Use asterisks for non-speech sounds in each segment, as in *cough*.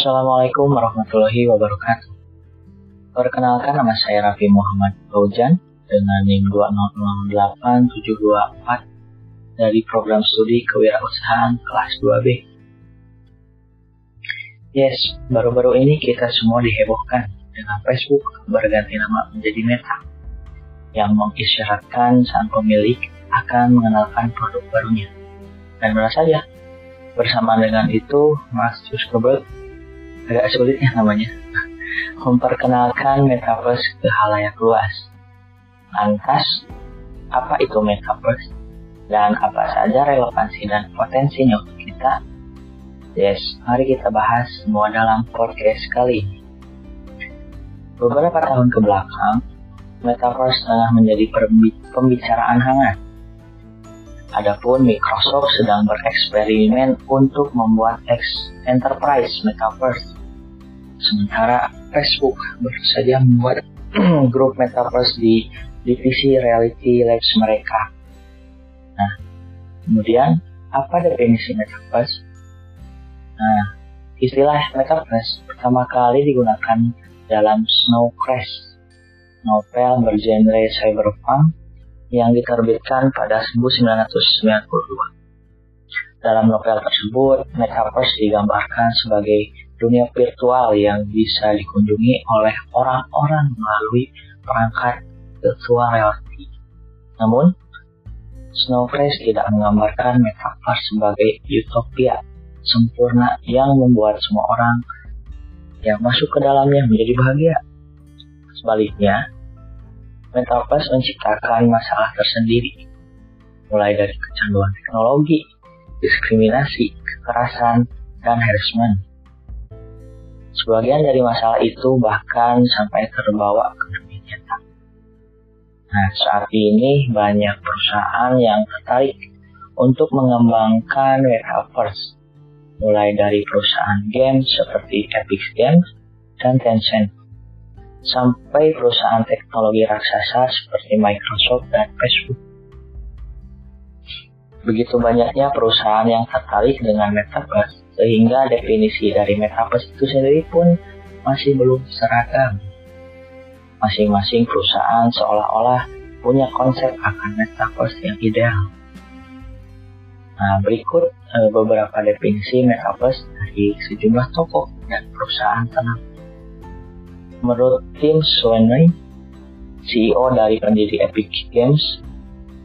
Assalamualaikum warahmatullahi wabarakatuh. Perkenalkan nama saya Raffi Muhammad Faujan dengan NIM 2008724 dari program studi kewirausahaan kelas 2B. Yes, baru-baru ini kita semua dihebohkan dengan Facebook berganti nama menjadi Meta yang mengisyaratkan sang pemilik akan mengenalkan produk barunya. Dan benar saja, bersama dengan itu Mark Zuckerberg agak sulit ya namanya memperkenalkan metaverse ke halayak luas. Lantas, apa itu metaverse? Dan apa saja relevansi dan potensinya untuk kita? Yes, mari kita bahas semua dalam podcast kali ini. Beberapa tahun ke belakang, metaverse tengah menjadi pembicaraan hangat. Adapun Microsoft sedang bereksperimen untuk membuat enterprise metaverse Sementara Facebook baru saja membuat *clears throat* grup metaverse di divisi reality labs mereka. Nah, kemudian apa definisi metaverse? Nah, istilah metaverse pertama kali digunakan dalam Snow Crash, novel bergenre cyberpunk yang diterbitkan pada 1992. Dalam novel tersebut, metaverse digambarkan sebagai dunia virtual yang bisa dikunjungi oleh orang-orang melalui perangkat virtual reality. Namun, Snowflake tidak menggambarkan metaverse sebagai utopia sempurna yang membuat semua orang yang masuk ke dalamnya menjadi bahagia. Sebaliknya, metaverse menciptakan masalah tersendiri, mulai dari kecanduan teknologi, diskriminasi, kekerasan, dan harassment. Sebagian dari masalah itu bahkan sampai terbawa ke dunia nyata. Nah, saat ini banyak perusahaan yang tertarik untuk mengembangkan metaverse, mulai dari perusahaan game seperti Epic Games dan Tencent, sampai perusahaan teknologi raksasa seperti Microsoft dan Facebook. Begitu banyaknya perusahaan yang tertarik dengan metaverse, sehingga definisi dari metaverse itu sendiri pun masih belum seragam. Masing-masing perusahaan seolah-olah punya konsep akan metaverse yang ideal. Nah, berikut e, beberapa definisi metaverse dari sejumlah tokoh dan perusahaan tenang. Menurut Tim Sweeney, CEO dari pendiri Epic Games,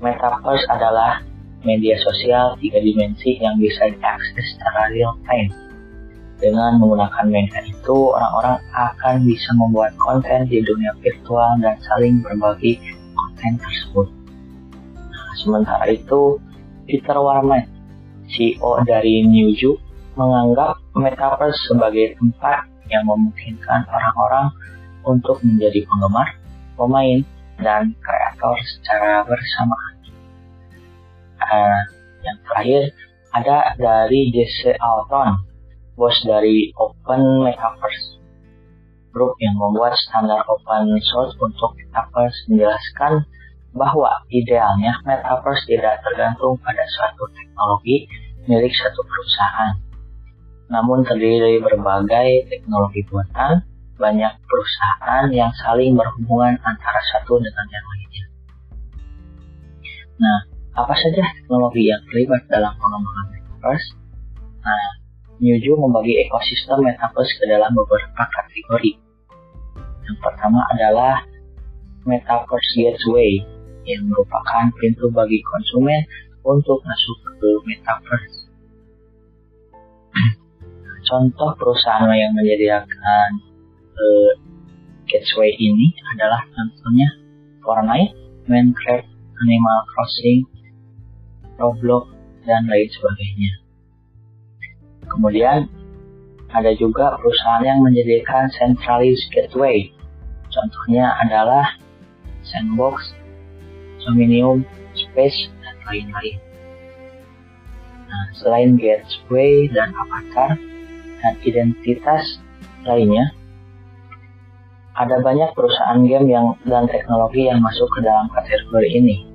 metaverse adalah media sosial tiga dimensi yang bisa diakses secara real time. Dengan menggunakan media itu, orang-orang akan bisa membuat konten di dunia virtual dan saling berbagi konten tersebut. Nah, sementara itu, Peter Warman, CEO dari Newju, menganggap metaverse sebagai tempat yang memungkinkan orang-orang untuk menjadi penggemar, pemain, dan kreator secara bersamaan. Uh, yang terakhir ada dari Jesse Alton, bos dari Open Metaverse Group yang membuat standar open source untuk Metaverse menjelaskan bahwa idealnya Metaverse tidak tergantung pada suatu teknologi milik satu perusahaan, namun terdiri dari berbagai teknologi buatan banyak perusahaan yang saling berhubungan antara satu dengan yang lainnya. Nah, apa saja teknologi yang terlibat dalam pengembangan metaverse? Nah, Newju membagi ekosistem metaverse ke dalam beberapa kategori. Yang pertama adalah Metaverse Gateway, yang merupakan pintu bagi konsumen untuk masuk ke metaverse. *clears throat* Contoh perusahaan yang menyediakan uh, gateway ini adalah contohnya Fortnite, Minecraft, Animal Crossing, Roblox, dan lain sebagainya. Kemudian ada juga perusahaan yang menyediakan centralized gateway. Contohnya adalah Sandbox, Dominion, Space, dan lain-lain. Nah, selain gateway dan avatar dan identitas lainnya, ada banyak perusahaan game yang dan teknologi yang masuk ke dalam kategori ini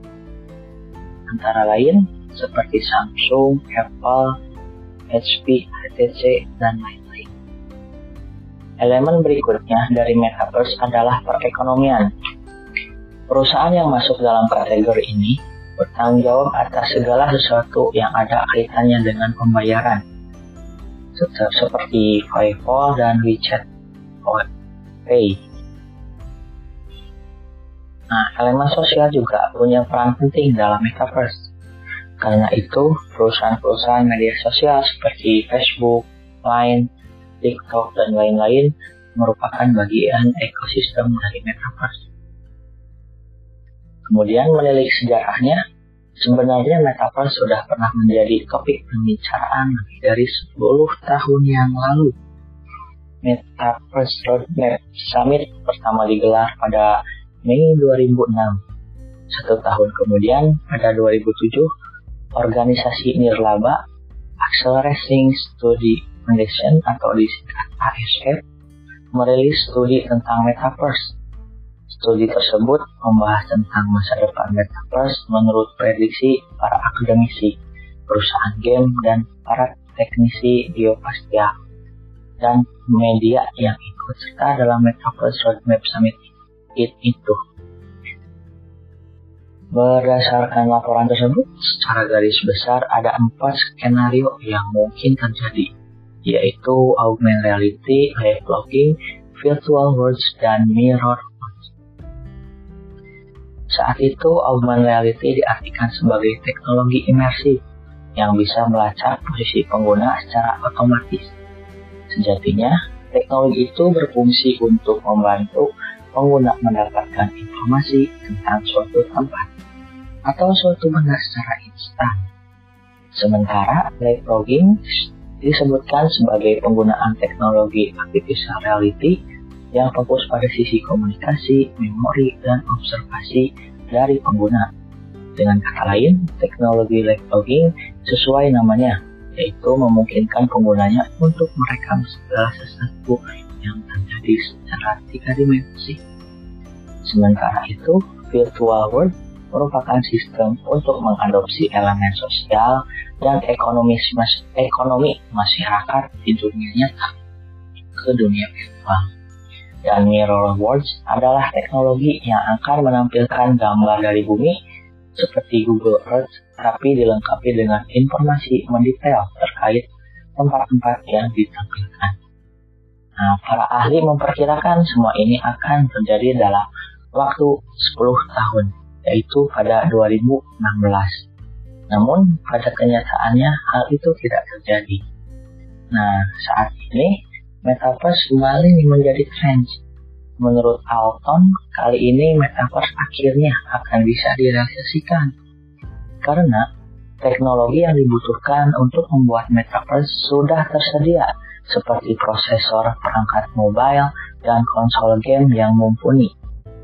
antara lain seperti Samsung, Apple, HP, HTC, dan lain-lain. Elemen berikutnya dari metaverse adalah perekonomian. Perusahaan yang masuk dalam kategori ini bertanggung jawab atas segala sesuatu yang ada kaitannya dengan pembayaran, seperti PayPal dan WeChat Pay. Nah, elemen sosial juga punya peran penting dalam metaverse. Karena itu, perusahaan-perusahaan media sosial seperti Facebook, Line, TikTok, dan lain-lain merupakan bagian ekosistem dari metaverse. Kemudian menilik sejarahnya, sebenarnya metaverse sudah pernah menjadi topik pembicaraan lebih dari 10 tahun yang lalu. Metaverse Roadmap Summit pertama digelar pada Mei 2006. Satu tahun kemudian, pada 2007, organisasi Nirlaba Accelerating Study Foundation atau disingkat ASF merilis studi tentang metaverse. Studi tersebut membahas tentang masa depan metaverse menurut prediksi para akademisi, perusahaan game, dan para teknisi geopastia dan media yang ikut serta dalam Metaverse Roadmap Summit itu. Berdasarkan laporan tersebut, secara garis besar ada empat skenario yang mungkin terjadi yaitu augmented reality, live blogging, virtual worlds, dan mirror worlds. Saat itu, augmented reality diartikan sebagai teknologi imersif yang bisa melacak posisi pengguna secara otomatis. Sejatinya, teknologi itu berfungsi untuk membantu pengguna mendapatkan informasi tentang suatu tempat atau suatu benda secara instan. Sementara live disebutkan sebagai penggunaan teknologi artificial reality yang fokus pada sisi komunikasi, memori, dan observasi dari pengguna. Dengan kata lain, teknologi live sesuai namanya, yaitu memungkinkan penggunanya untuk merekam segala sesuatu yang terjadi secara tiga dimensi. Sementara itu, virtual world merupakan sistem untuk mengadopsi elemen sosial dan ekonomi, ekonomi masyarakat di dunia nyata ke dunia virtual. Dan mirror worlds adalah teknologi yang akan menampilkan gambar dari bumi seperti Google Earth tapi dilengkapi dengan informasi mendetail terkait tempat-tempat yang ditampilkan. Nah, para ahli memperkirakan semua ini akan terjadi dalam waktu 10 tahun yaitu pada 2016. Namun, pada kenyataannya hal itu tidak terjadi. Nah, saat ini, Metaverse kembali menjadi tren. Menurut Alton, kali ini Metaverse akhirnya akan bisa direalisasikan. Karena teknologi yang dibutuhkan untuk membuat Metaverse sudah tersedia, seperti prosesor perangkat mobile dan konsol game yang mumpuni,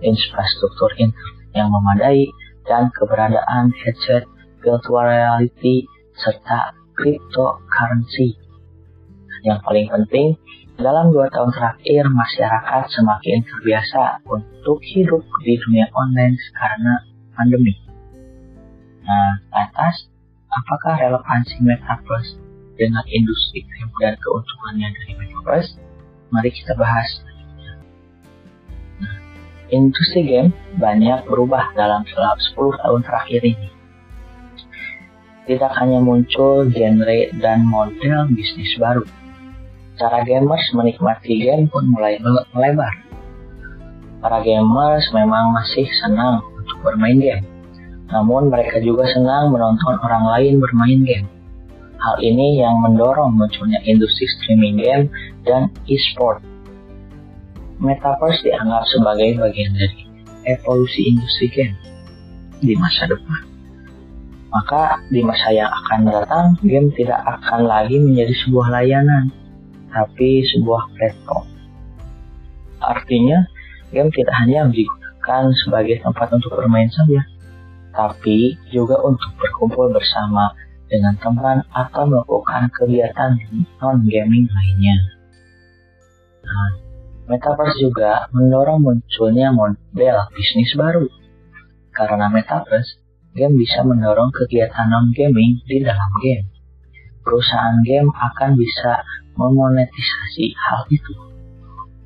infrastruktur internet yang memadai, dan keberadaan headset virtual reality serta cryptocurrency. Yang paling penting, dalam dua tahun terakhir masyarakat semakin terbiasa untuk hidup di dunia online karena pandemi. Nah, atas apakah relevansi metaverse dengan industri game dan keuntungannya dari metaverse? Mari kita bahas Industri game banyak berubah dalam 10 tahun terakhir ini. Tidak hanya muncul genre dan model bisnis baru, cara gamers menikmati game pun mulai melebar. Para gamers memang masih senang untuk bermain game, namun mereka juga senang menonton orang lain bermain game. Hal ini yang mendorong munculnya industri streaming game dan e-sport Metaverse dianggap sebagai bagian dari evolusi industri game di masa depan. Maka di masa yang akan datang, game tidak akan lagi menjadi sebuah layanan, tapi sebuah platform. Artinya, game tidak hanya digunakan sebagai tempat untuk bermain saja, tapi juga untuk berkumpul bersama dengan teman atau melakukan kegiatan non-gaming lainnya. Nah, Metaverse juga mendorong munculnya model bisnis baru. Karena Metaverse, game bisa mendorong kegiatan non-gaming di dalam game. Perusahaan game akan bisa memonetisasi hal itu.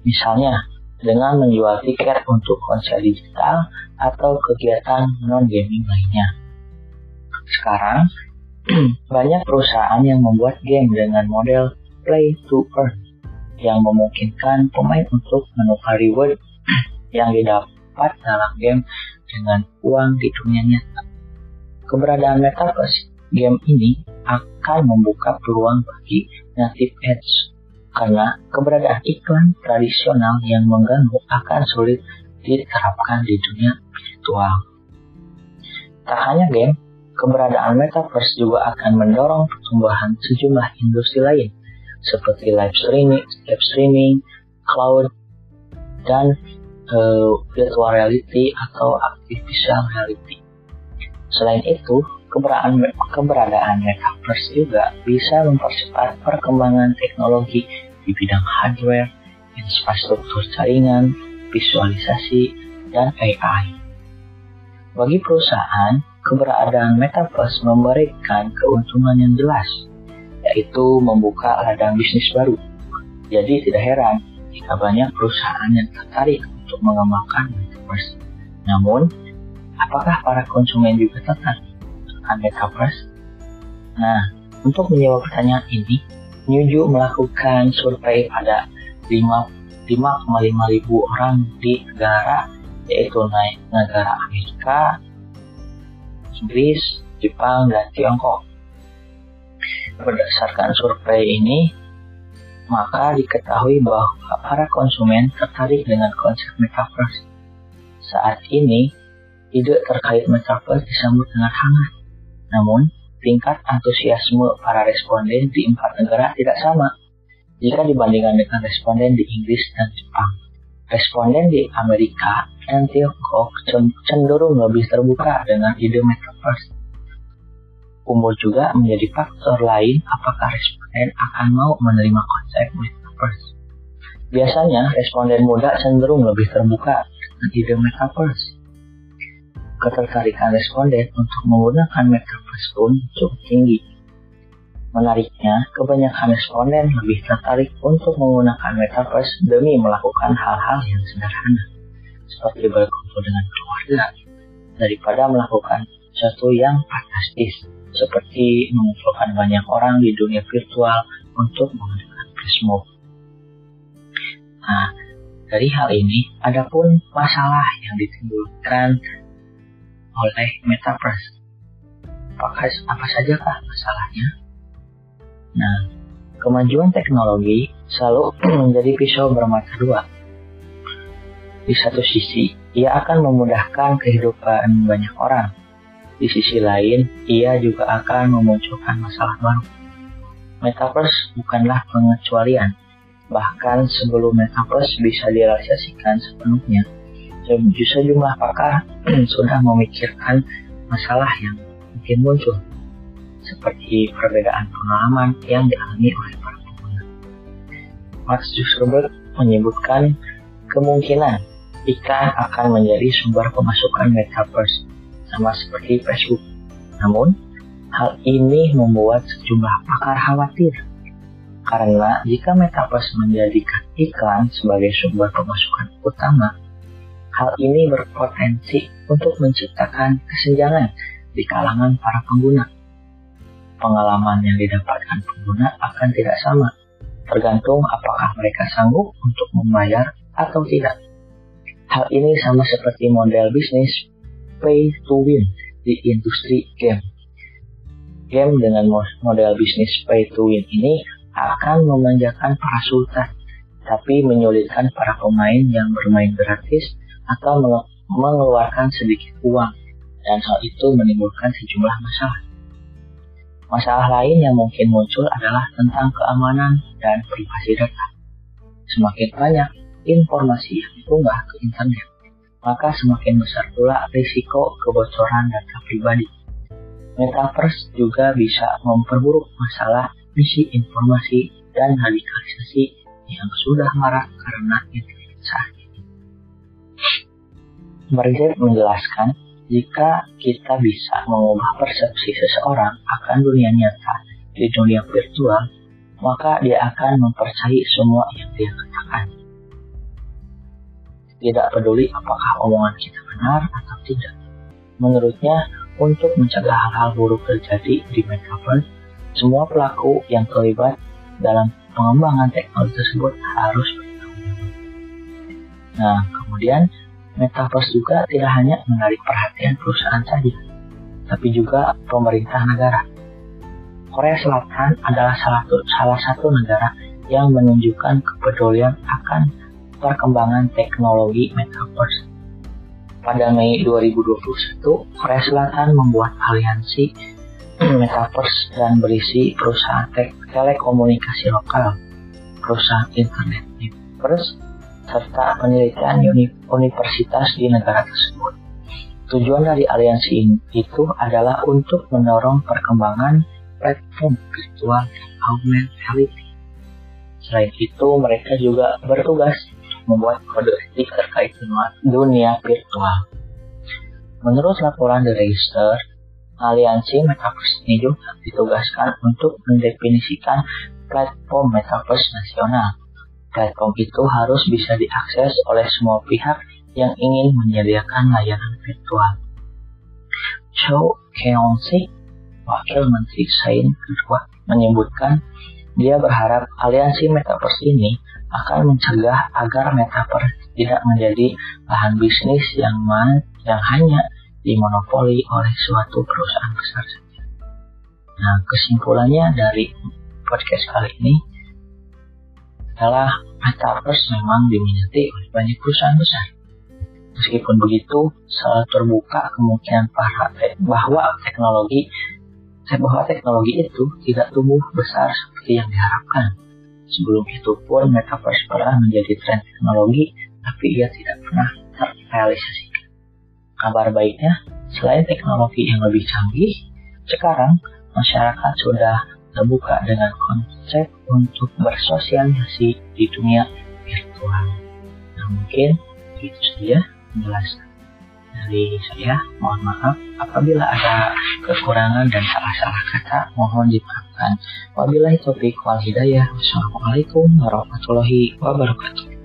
Misalnya, dengan menjual tiket untuk konser digital atau kegiatan non-gaming lainnya. Sekarang, *clears throat* banyak perusahaan yang membuat game dengan model play to earn yang memungkinkan pemain untuk menukar reward *clears throat* yang didapat dalam game dengan uang di dunia nyata. Keberadaan Metaverse game ini akan membuka peluang bagi native ads karena keberadaan iklan tradisional yang mengganggu akan sulit diterapkan di dunia virtual. Tak hanya game, keberadaan metaverse juga akan mendorong pertumbuhan sejumlah industri lain seperti live streaming, live streaming, cloud, dan uh, virtual reality atau artificial reality. Selain itu, keberadaan, keberadaan metaverse juga bisa mempercepat perkembangan teknologi di bidang hardware, infrastruktur jaringan, visualisasi, dan AI. Bagi perusahaan, keberadaan metaverse memberikan keuntungan yang jelas, yaitu membuka ladang bisnis baru. Jadi tidak heran jika banyak perusahaan yang tertarik untuk mengembangkan metaverse. Namun, apakah para konsumen juga tertarik? Metaverse? Nah, untuk menjawab pertanyaan ini, Newju melakukan survei pada 5,5 ribu orang di negara yaitu naik negara Amerika, Inggris, Jepang, dan Tiongkok. Berdasarkan survei ini, maka diketahui bahwa para konsumen tertarik dengan konsep metaverse. Saat ini, ide terkait metaverse disambut dengan hangat namun, tingkat antusiasme para responden di empat negara tidak sama jika dibandingkan dengan responden di Inggris dan Jepang. Responden di Amerika dan Tiongkok cenderung lebih terbuka dengan ide metaverse. Umur juga menjadi faktor lain apakah responden akan mau menerima konsep metaverse. Biasanya, responden muda cenderung lebih terbuka dengan ide metaverse ketertarikan responden untuk menggunakan metaverse pun cukup tinggi. Menariknya, kebanyakan responden lebih tertarik untuk menggunakan metaverse demi melakukan hal-hal yang sederhana, seperti berkumpul dengan keluarga, daripada melakukan sesuatu yang fantastis, seperti mengumpulkan banyak orang di dunia virtual untuk menggunakan flash mob. Nah, dari hal ini, ada pun masalah yang ditimbulkan oleh metaverse. Apakah apa sajakah masalahnya? Nah, kemajuan teknologi selalu *clears throat* menjadi pisau bermata dua. Di satu sisi, ia akan memudahkan kehidupan banyak orang. Di sisi lain, ia juga akan memunculkan masalah baru. Metaverse bukanlah pengecualian. Bahkan sebelum metaverse bisa direalisasikan sepenuhnya, sejumlah pakar *clears throat* sudah memikirkan masalah yang mungkin muncul, seperti perbedaan pengalaman yang dialami oleh para pengguna. Mark Zuckerberg menyebutkan kemungkinan ikan akan menjadi sumber pemasukan metaverse, sama seperti Facebook. Namun, hal ini membuat sejumlah pakar khawatir karena jika metaverse menjadikan iklan sebagai sumber pemasukan utama, Hal ini berpotensi untuk menciptakan kesenjangan di kalangan para pengguna. Pengalaman yang didapatkan pengguna akan tidak sama, tergantung apakah mereka sanggup untuk membayar atau tidak. Hal ini sama seperti model bisnis pay to win di industri game. Game dengan model bisnis pay to win ini akan memanjakan para sultan, tapi menyulitkan para pemain yang bermain gratis atau mengeluarkan sedikit uang dan hal itu menimbulkan sejumlah masalah. Masalah lain yang mungkin muncul adalah tentang keamanan dan privasi data. Semakin banyak informasi yang diunggah ke internet, maka semakin besar pula risiko kebocoran data pribadi. Metaverse juga bisa memperburuk masalah misi informasi dan radikalisasi yang sudah marak karena internet saat Margaret menjelaskan, jika kita bisa mengubah persepsi seseorang akan dunia nyata di dunia virtual, maka dia akan mempercayai semua yang dia katakan. Tidak peduli apakah omongan kita benar atau tidak. Menurutnya, untuk mencegah hal-hal buruk terjadi di metaverse, semua pelaku yang terlibat dalam pengembangan teknologi tersebut harus bertanggung jawab. Nah, kemudian metaverse juga tidak hanya menarik perhatian perusahaan saja, tapi juga pemerintah negara. Korea Selatan adalah salah satu, salah satu negara yang menunjukkan kepedulian akan perkembangan teknologi metaverse pada Mei 2021, Korea Selatan membuat aliansi *clears throat* metaverse dan berisi perusahaan te telekomunikasi lokal, perusahaan internet metaverse, serta penelitian uni universitas di negara tersebut. Tujuan dari aliansi itu adalah untuk mendorong perkembangan platform virtual dan augmented reality. Selain itu, mereka juga bertugas membuat kode etik terkait dunia virtual. Menurut laporan The Register, aliansi Metaverse ini juga ditugaskan untuk mendefinisikan platform Metaverse nasional. Platform itu harus bisa diakses oleh semua pihak yang ingin menyediakan layanan virtual. Cho Keon-sik, Wakil Menteri Sains kedua, menyebutkan dia berharap aliansi Metaverse ini akan mencegah agar metaverse tidak menjadi lahan bisnis yang man, yang hanya dimonopoli oleh suatu perusahaan besar saja. Nah, kesimpulannya dari podcast kali ini adalah metaverse memang diminati oleh banyak perusahaan besar. Meskipun begitu, selalu terbuka kemungkinan para bahwa teknologi bahwa teknologi itu tidak tumbuh besar seperti yang diharapkan Sebelum itu pun metaverse pernah menjadi tren teknologi, tapi ia tidak pernah terrealisasikan. Kabar baiknya, selain teknologi yang lebih canggih, sekarang masyarakat sudah terbuka dengan konsep untuk bersosialisasi di dunia virtual. Nah mungkin itu saja penjelasan dari saya. Mohon maaf apabila ada kekurangan dan salah-salah kata, mohon dimaafkan. Wabillahi taufiq wal hidayah. Wassalamualaikum warahmatullahi wabarakatuh.